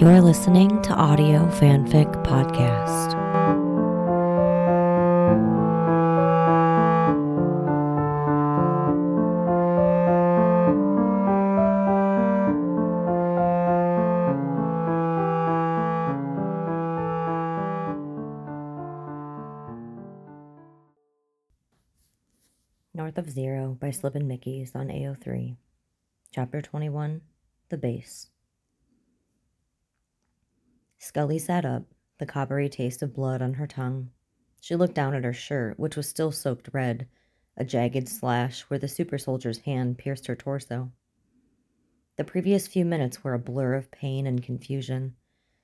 You're listening to Audio Fanfic Podcast. North of Zero by Slippin' Mickeys on AO3. Chapter 21 The Base. Scully sat up, the coppery taste of blood on her tongue. She looked down at her shirt, which was still soaked red, a jagged slash where the super soldier's hand pierced her torso. The previous few minutes were a blur of pain and confusion.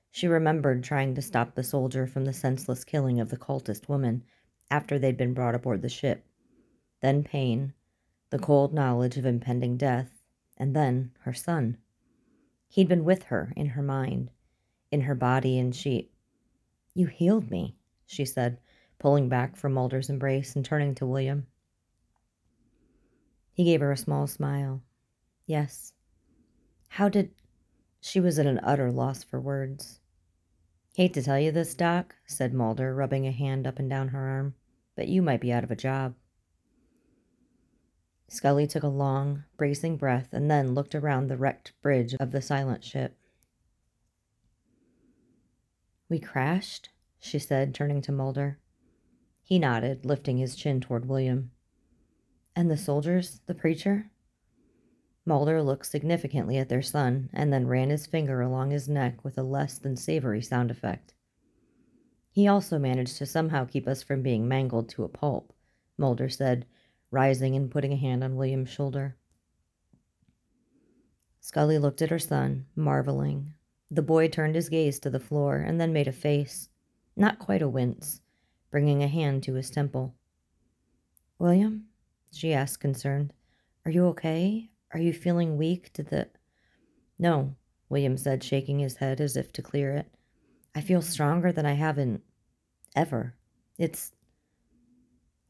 She remembered trying to stop the soldier from the senseless killing of the cultist woman after they'd been brought aboard the ship then pain, the cold knowledge of impending death, and then her son. He'd been with her in her mind, in her body, and she. You healed me, she said, pulling back from Mulder's embrace and turning to William. He gave her a small smile. Yes. How did. She was at an utter loss for words. Hate to tell you this, Doc, said Mulder, rubbing a hand up and down her arm, but you might be out of a job. Scully took a long, bracing breath and then looked around the wrecked bridge of the silent ship. We crashed, she said, turning to Mulder. He nodded, lifting his chin toward William. And the soldiers, the preacher? Mulder looked significantly at their son and then ran his finger along his neck with a less than savory sound effect. He also managed to somehow keep us from being mangled to a pulp, Mulder said, rising and putting a hand on William's shoulder. Scully looked at her son, marveling. The boy turned his gaze to the floor and then made a face, not quite a wince, bringing a hand to his temple. William? she asked, concerned. Are you okay? Are you feeling weak? Did the. No, William said, shaking his head as if to clear it. I feel stronger than I have in. ever. It's.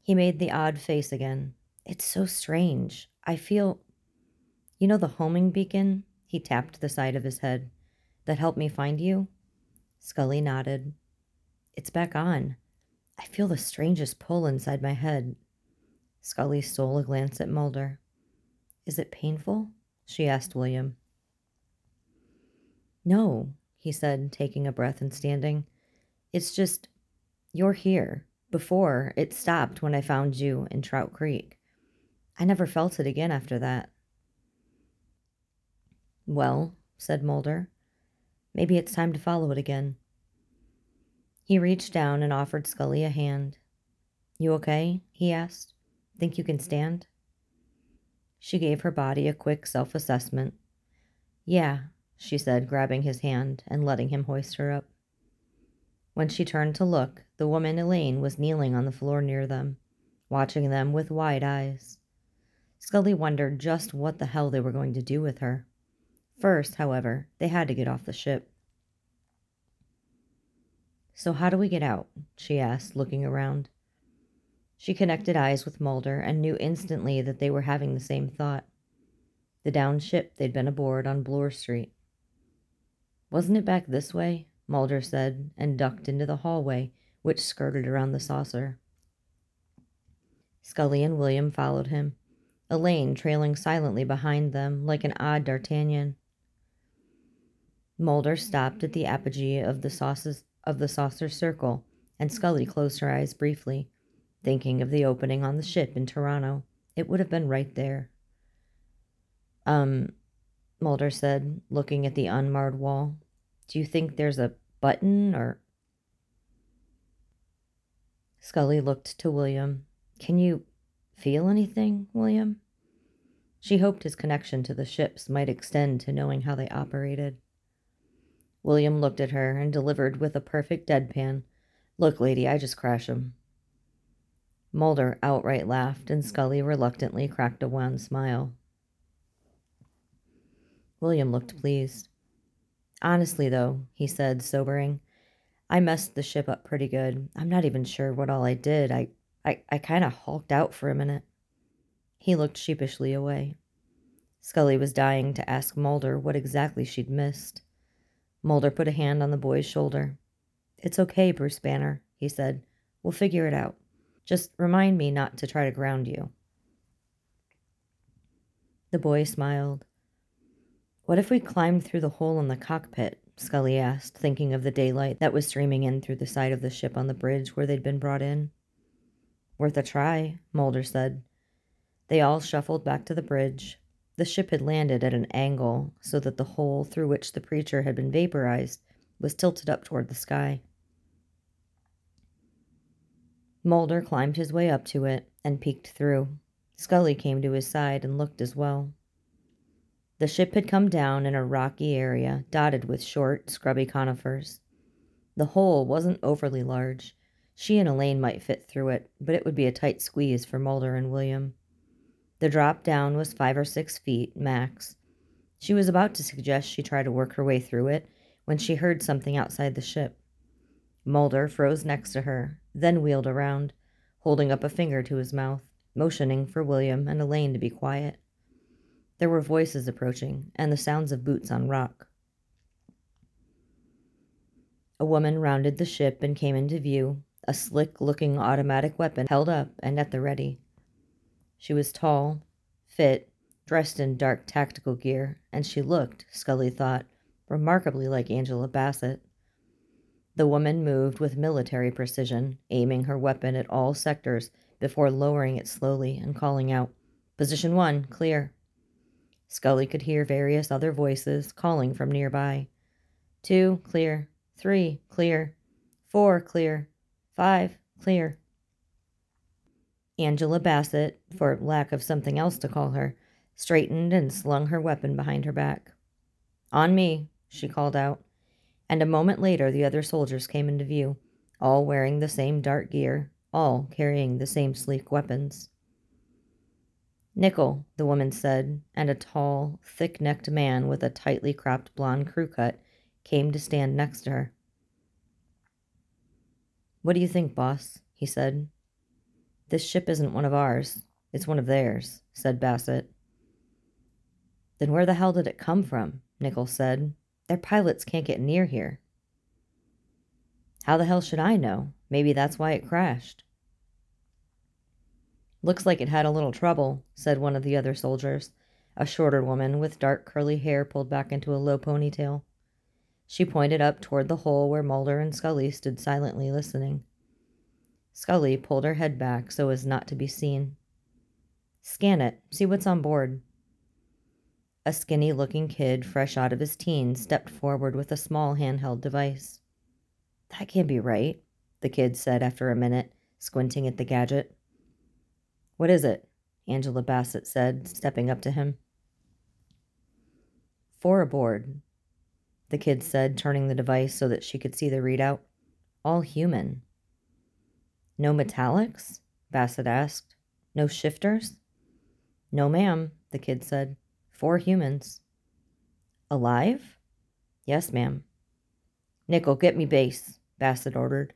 He made the odd face again. It's so strange. I feel. You know the homing beacon? He tapped the side of his head. That helped me find you? Scully nodded. It's back on. I feel the strangest pull inside my head. Scully stole a glance at Mulder. Is it painful? she asked William. No, he said, taking a breath and standing. It's just, you're here. Before, it stopped when I found you in Trout Creek. I never felt it again after that. Well, said Mulder, maybe it's time to follow it again. He reached down and offered Scully a hand. You okay? he asked. Think you can stand? She gave her body a quick self assessment. Yeah, she said, grabbing his hand and letting him hoist her up. When she turned to look, the woman Elaine was kneeling on the floor near them, watching them with wide eyes. Scully wondered just what the hell they were going to do with her. First, however, they had to get off the ship. So, how do we get out? she asked, looking around. She connected eyes with Mulder and knew instantly that they were having the same thought. The down ship they'd been aboard on Bloor Street. Wasn't it back this way? Mulder said, and ducked into the hallway, which skirted around the saucer. Scully and William followed him, Elaine trailing silently behind them like an odd D'Artagnan. Mulder stopped at the apogee of the sauces of the saucer circle, and Scully closed her eyes briefly, thinking of the opening on the ship in Toronto. It would have been right there. Um, Mulder said, looking at the unmarred wall. Do you think there's a button or. Scully looked to William. Can you feel anything, William? She hoped his connection to the ships might extend to knowing how they operated. William looked at her and delivered with a perfect deadpan. Look, lady, I just crash 'em. Mulder outright laughed, and Scully reluctantly cracked a wan smile. William looked pleased. Honestly, though, he said, sobering, I messed the ship up pretty good. I'm not even sure what all I did. I, I, I kind of hulked out for a minute. He looked sheepishly away. Scully was dying to ask Mulder what exactly she'd missed. Mulder put a hand on the boy's shoulder. It's okay, Bruce Banner, he said. We'll figure it out. Just remind me not to try to ground you. The boy smiled. What if we climbed through the hole in the cockpit? Scully asked, thinking of the daylight that was streaming in through the side of the ship on the bridge where they'd been brought in. Worth a try, Mulder said. They all shuffled back to the bridge. The ship had landed at an angle so that the hole through which the preacher had been vaporized was tilted up toward the sky. Mulder climbed his way up to it and peeked through. Scully came to his side and looked as well. The ship had come down in a rocky area dotted with short, scrubby conifers. The hole wasn't overly large. She and Elaine might fit through it, but it would be a tight squeeze for Mulder and William. The drop down was five or six feet, max. She was about to suggest she try to work her way through it when she heard something outside the ship. Mulder froze next to her, then wheeled around, holding up a finger to his mouth, motioning for William and Elaine to be quiet. There were voices approaching, and the sounds of boots on rock. A woman rounded the ship and came into view, a slick looking automatic weapon held up and at the ready. She was tall, fit, dressed in dark tactical gear, and she looked, Scully thought, remarkably like Angela Bassett. The woman moved with military precision, aiming her weapon at all sectors before lowering it slowly and calling out, Position one, clear. Scully could hear various other voices calling from nearby. Two, clear. Three, clear. Four, clear. Five, clear. Angela Bassett, for lack of something else to call her, straightened and slung her weapon behind her back. On me, she called out and a moment later the other soldiers came into view, all wearing the same dark gear, all carrying the same sleek weapons. Nickel, the woman said, and a tall, thick necked man with a tightly cropped blonde crew cut came to stand next to her. What do you think, boss? he said. This ship isn't one of ours. It's one of theirs, said Bassett. Then where the hell did it come from? Nichols said, their pilots can't get near here. How the hell should I know? Maybe that's why it crashed. Looks like it had a little trouble, said one of the other soldiers, a shorter woman with dark curly hair pulled back into a low ponytail. She pointed up toward the hole where Mulder and Scully stood silently listening. Scully pulled her head back so as not to be seen. Scan it, see what's on board. A skinny looking kid, fresh out of his teens, stepped forward with a small handheld device. That can't be right, the kid said after a minute, squinting at the gadget. What is it? Angela Bassett said, stepping up to him. Four aboard, the kid said, turning the device so that she could see the readout. All human. No metallics? Bassett asked. No shifters? No, ma'am, the kid said. Four humans. Alive? Yes, ma'am. Nickel, get me base, Bassett ordered.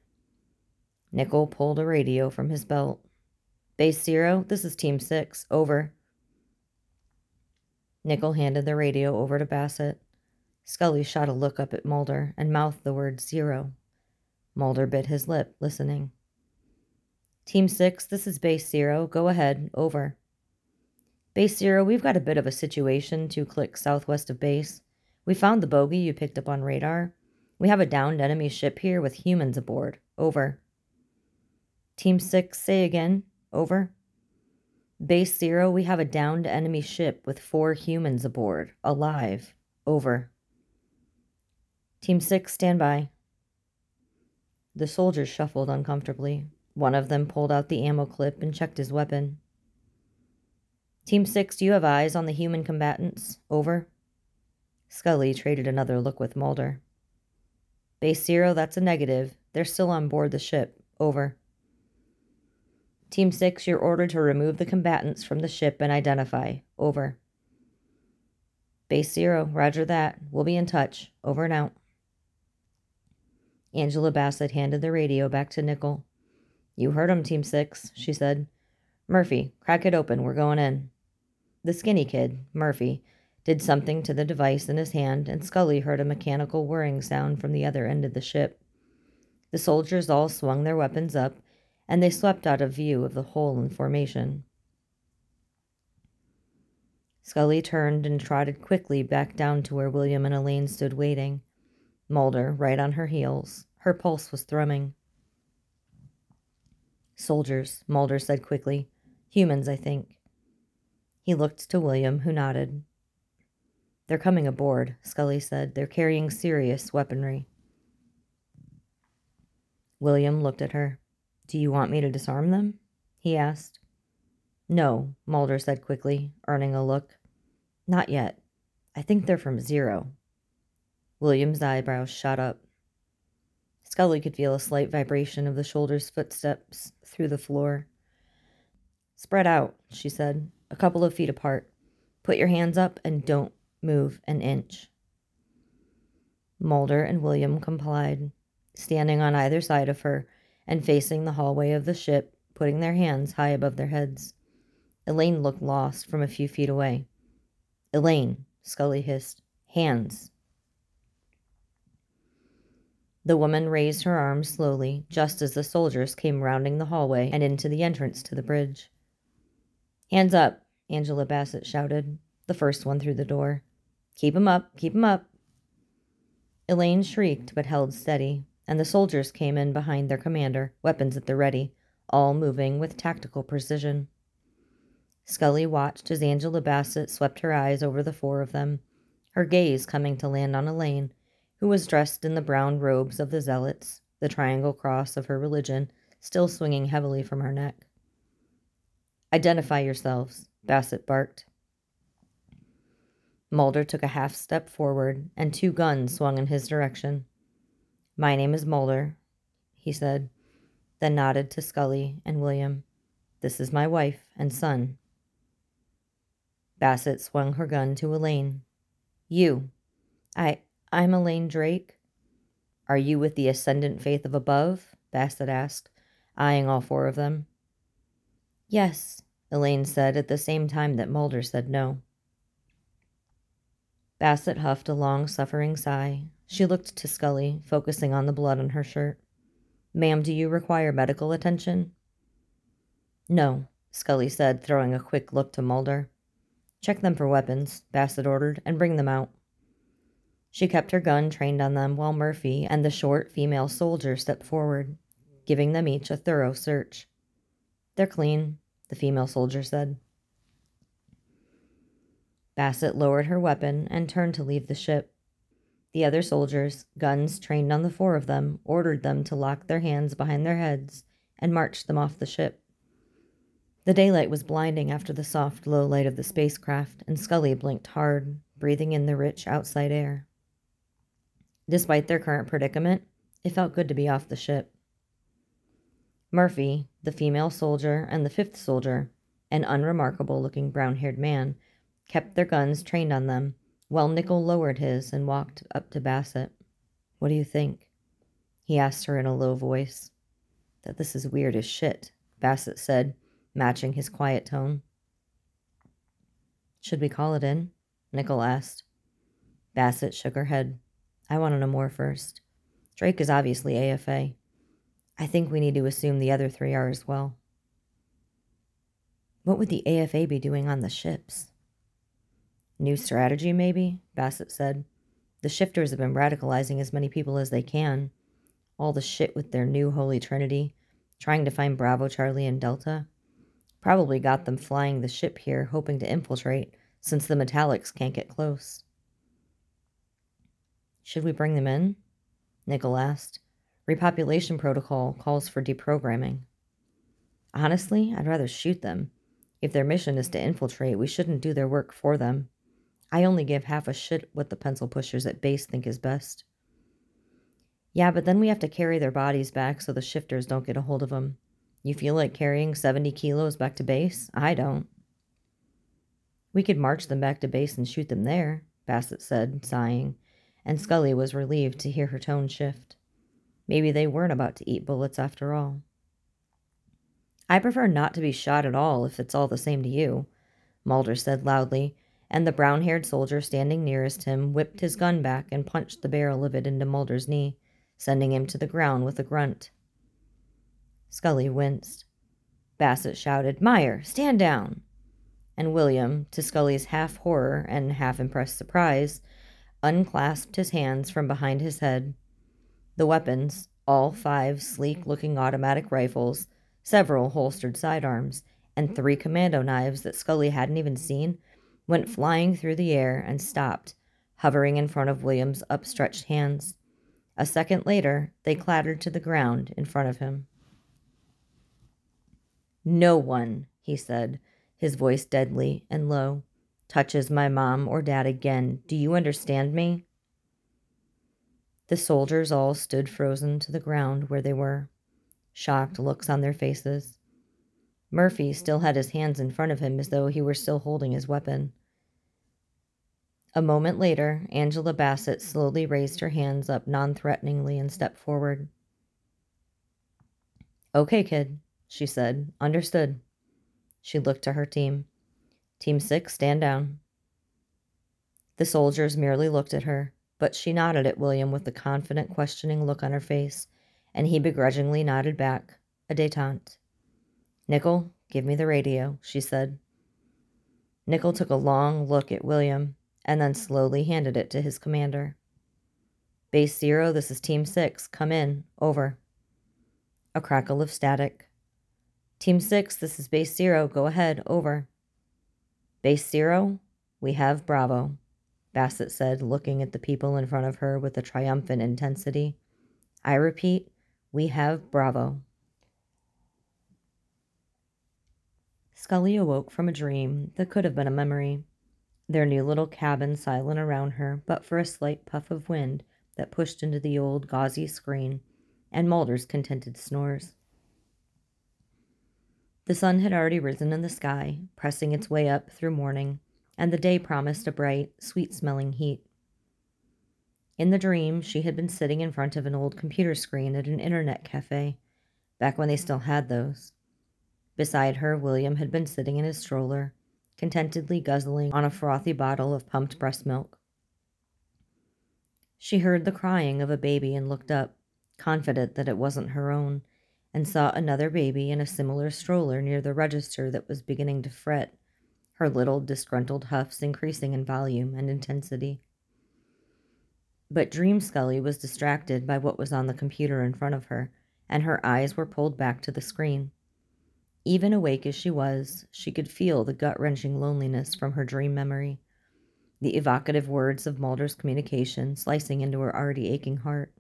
Nickel pulled a radio from his belt. Base zero, this is Team Six. Over. Nickel handed the radio over to Bassett. Scully shot a look up at Mulder and mouthed the word zero. Mulder bit his lip, listening. Team Six, this is Base Zero. Go ahead. Over. Base Zero, we've got a bit of a situation two clicks southwest of base. We found the bogey you picked up on radar. We have a downed enemy ship here with humans aboard. Over. Team 6, say again. Over. Base Zero, we have a downed enemy ship with four humans aboard. Alive. Over. Team 6, stand by. The soldiers shuffled uncomfortably. One of them pulled out the ammo clip and checked his weapon. Team 6, do you have eyes on the human combatants? Over. Scully traded another look with Mulder. Base Zero, that's a negative. They're still on board the ship. Over. Team 6, you're ordered to remove the combatants from the ship and identify. Over. Base Zero, roger that. We'll be in touch. Over and out. Angela Bassett handed the radio back to Nickel. You heard him, Team 6, she said. Murphy, crack it open. We're going in. The skinny kid, Murphy, did something to the device in his hand, and Scully heard a mechanical whirring sound from the other end of the ship. The soldiers all swung their weapons up, and they swept out of view of the hole in formation. Scully turned and trotted quickly back down to where William and Elaine stood waiting. Mulder, right on her heels. Her pulse was thrumming. Soldiers, Mulder said quickly. Humans, I think. He looked to William, who nodded. They're coming aboard, Scully said. They're carrying serious weaponry. William looked at her. Do you want me to disarm them? he asked. No, Mulder said quickly, earning a look. Not yet. I think they're from Zero. William's eyebrows shot up. Scully could feel a slight vibration of the shoulder's footsteps through the floor. Spread out, she said, a couple of feet apart. Put your hands up and don't move an inch. Mulder and William complied, standing on either side of her and facing the hallway of the ship, putting their hands high above their heads. Elaine looked lost from a few feet away. Elaine, Scully hissed, hands. The woman raised her arms slowly, just as the soldiers came rounding the hallway and into the entrance to the bridge. Hands up, Angela Bassett shouted, the first one through the door. Keep 'em up, keep 'em up. Elaine shrieked but held steady, and the soldiers came in behind their commander, weapons at the ready, all moving with tactical precision. Scully watched as Angela Bassett swept her eyes over the four of them, her gaze coming to land on Elaine, who was dressed in the brown robes of the zealots, the triangle cross of her religion still swinging heavily from her neck. Identify yourselves, Bassett barked. Mulder took a half step forward, and two guns swung in his direction. My name is Mulder, he said, then nodded to Scully and William. This is my wife and son. Bassett swung her gun to Elaine. You. I I'm Elaine Drake. Are you with the ascendant faith of above? Bassett asked, eyeing all four of them. Yes, Elaine said at the same time that Mulder said no. Bassett huffed a long, suffering sigh. She looked to Scully, focusing on the blood on her shirt. Ma'am, do you require medical attention? No, Scully said, throwing a quick look to Mulder. Check them for weapons, Bassett ordered, and bring them out. She kept her gun trained on them while Murphy and the short female soldier stepped forward, giving them each a thorough search. They're clean, the female soldier said. Bassett lowered her weapon and turned to leave the ship. The other soldiers, guns trained on the four of them, ordered them to lock their hands behind their heads and marched them off the ship. The daylight was blinding after the soft, low light of the spacecraft, and Scully blinked hard, breathing in the rich outside air. Despite their current predicament, it felt good to be off the ship. Murphy, the female soldier, and the fifth soldier, an unremarkable looking brown haired man, kept their guns trained on them, while Nickel lowered his and walked up to Bassett. What do you think? He asked her in a low voice. That this is weird as shit, Bassett said, matching his quiet tone. Should we call it in? Nickel asked. Bassett shook her head. I want to know more first. Drake is obviously AFA. I think we need to assume the other three are as well. What would the AFA be doing on the ships? New strategy, maybe? Bassett said. The shifters have been radicalizing as many people as they can. All the shit with their new Holy Trinity, trying to find Bravo, Charlie, and Delta. Probably got them flying the ship here, hoping to infiltrate, since the metallics can't get close. Should we bring them in? Nickel asked. Repopulation protocol calls for deprogramming. Honestly, I'd rather shoot them. If their mission is to infiltrate, we shouldn't do their work for them. I only give half a shit what the pencil pushers at base think is best. Yeah, but then we have to carry their bodies back so the shifters don't get a hold of them. You feel like carrying 70 kilos back to base? I don't. We could march them back to base and shoot them there, Bassett said, sighing and Scully was relieved to hear her tone shift. Maybe they weren't about to eat bullets after all. I prefer not to be shot at all if it's all the same to you, Mulder said loudly, and the brown haired soldier standing nearest him whipped his gun back and punched the barrel of it into Mulder's knee, sending him to the ground with a grunt. Scully winced. Bassett shouted, Meyer, stand down! And William, to Scully's half horror and half impressed surprise, unclasped his hands from behind his head. The weapons, all five sleek looking automatic rifles, several holstered sidearms, and three commando knives that Scully hadn't even seen, went flying through the air and stopped, hovering in front of William's upstretched hands. A second later, they clattered to the ground in front of him. No one, he said, his voice deadly and low, touches my mom or dad again. Do you understand me? The soldiers all stood frozen to the ground where they were, shocked looks on their faces. Murphy still had his hands in front of him as though he were still holding his weapon. A moment later, Angela Bassett slowly raised her hands up non threateningly and stepped forward. Okay, kid, she said. Understood. She looked to her team. Team six, stand down. The soldiers merely looked at her, but she nodded at William with the confident, questioning look on her face, and he begrudgingly nodded back, a detente. Nickel, give me the radio, she said. Nickel took a long look at William and then slowly handed it to his commander. Base Zero, this is Team 6. Come in. Over. A crackle of static. Team 6, this is Base Zero. Go ahead. Over. Base Zero, we have Bravo, Bassett said, looking at the people in front of her with a triumphant intensity. I repeat, we have Bravo. Scully awoke from a dream that could have been a memory their new little cabin silent around her, but for a slight puff of wind that pushed into the old gauzy screen and Mulder's contented snores. The sun had already risen in the sky, pressing its way up through morning, and the day promised a bright, sweet smelling heat. In the dream, she had been sitting in front of an old computer screen at an internet cafe, back when they still had those. Beside her, William had been sitting in his stroller, contentedly guzzling on a frothy bottle of pumped breast milk. She heard the crying of a baby and looked up, confident that it wasn't her own, and saw another baby in a similar stroller near the register that was beginning to fret, her little disgruntled huffs increasing in volume and intensity. But Dream Scully was distracted by what was on the computer in front of her, and her eyes were pulled back to the screen. Even awake as she was, she could feel the gut wrenching loneliness from her dream memory, the evocative words of Mulder's communication slicing into her already aching heart.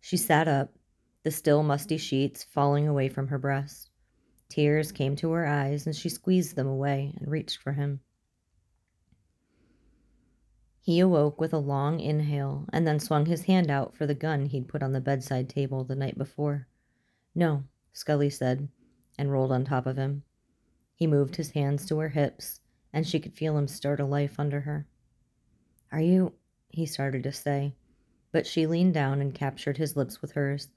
She sat up, the still musty sheets falling away from her breast. Tears came to her eyes, and she squeezed them away and reached for him. He awoke with a long inhale and then swung his hand out for the gun he'd put on the bedside table the night before. No, Scully said, and rolled on top of him. He moved his hands to her hips, and she could feel him stir to life under her. Are you? he started to say, but she leaned down and captured his lips with hers,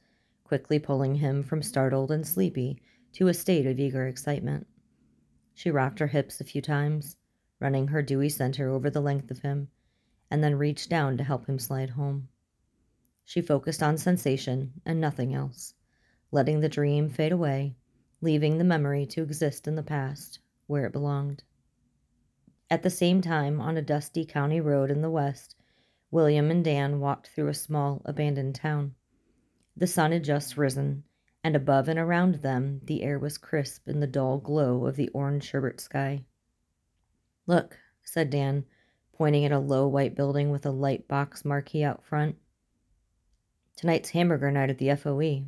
quickly pulling him from startled and sleepy to a state of eager excitement. She rocked her hips a few times, running her dewy center over the length of him, and then reached down to help him slide home. She focused on sensation and nothing else, letting the dream fade away leaving the memory to exist in the past where it belonged. At the same time, on a dusty county road in the west, William and Dan walked through a small abandoned town. The sun had just risen, and above and around them the air was crisp in the dull glow of the orange sherbet sky. Look, said Dan, pointing at a low white building with a light box marquee out front. Tonight's hamburger night at the FOE.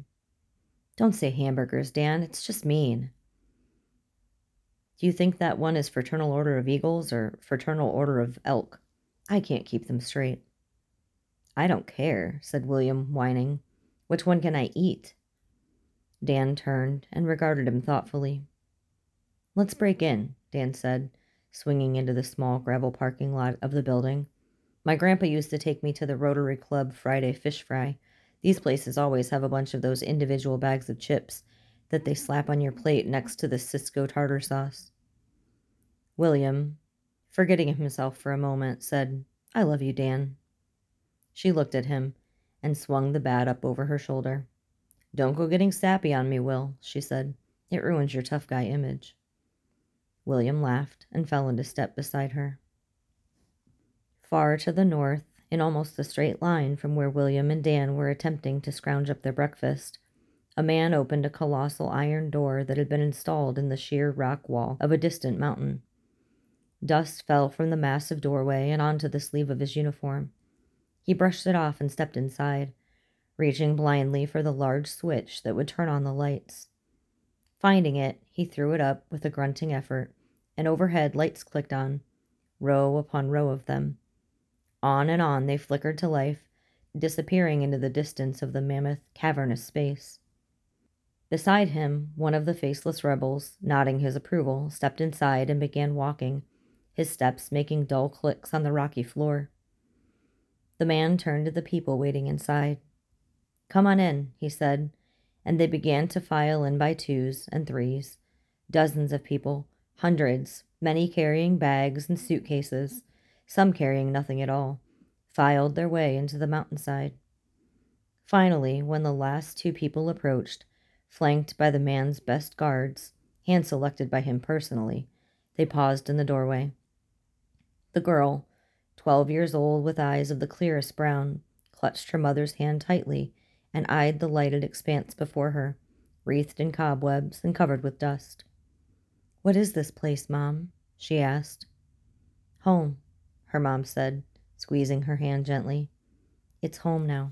Don't say hamburgers, Dan. It's just mean. Do you think that one is Fraternal Order of Eagles or Fraternal Order of Elk? I can't keep them straight. I don't care, said William, whining. Which one can I eat? Dan turned and regarded him thoughtfully. Let's break in, Dan said, swinging into the small gravel parking lot of the building. My grandpa used to take me to the Rotary Club Friday fish fry, these places always have a bunch of those individual bags of chips that they slap on your plate next to the Sysco tartar sauce. William, forgetting himself for a moment, said, I love you, Dan. She looked at him and swung the bat up over her shoulder. Don't go getting sappy on me, Will, she said. It ruins your tough guy image. William laughed and fell into step beside her. Far to the north, in almost a straight line from where William and Dan were attempting to scrounge up their breakfast, a man opened a colossal iron door that had been installed in the sheer rock wall of a distant mountain. Dust fell from the massive doorway and onto the sleeve of his uniform. He brushed it off and stepped inside, reaching blindly for the large switch that would turn on the lights. Finding it, he threw it up with a grunting effort, and overhead lights clicked on, row upon row of them. On and on they flickered to life, disappearing into the distance of the mammoth, cavernous space. Beside him, one of the faceless rebels, nodding his approval, stepped inside and began walking, his steps making dull clicks on the rocky floor. The man turned to the people waiting inside. Come on in, he said, and they began to file in by twos and threes. Dozens of people, hundreds, many carrying bags and suitcases, some carrying nothing at all, filed their way into the mountainside. Finally, when the last two people approached, flanked by the man's best guards, hand selected by him personally, they paused in the doorway. The girl, twelve years old with eyes of the clearest brown, clutched her mother's hand tightly and eyed the lighted expanse before her, wreathed in cobwebs and covered with dust. What is this place, Mom? she asked. Home, her mom said, squeezing her hand gently. It's home now.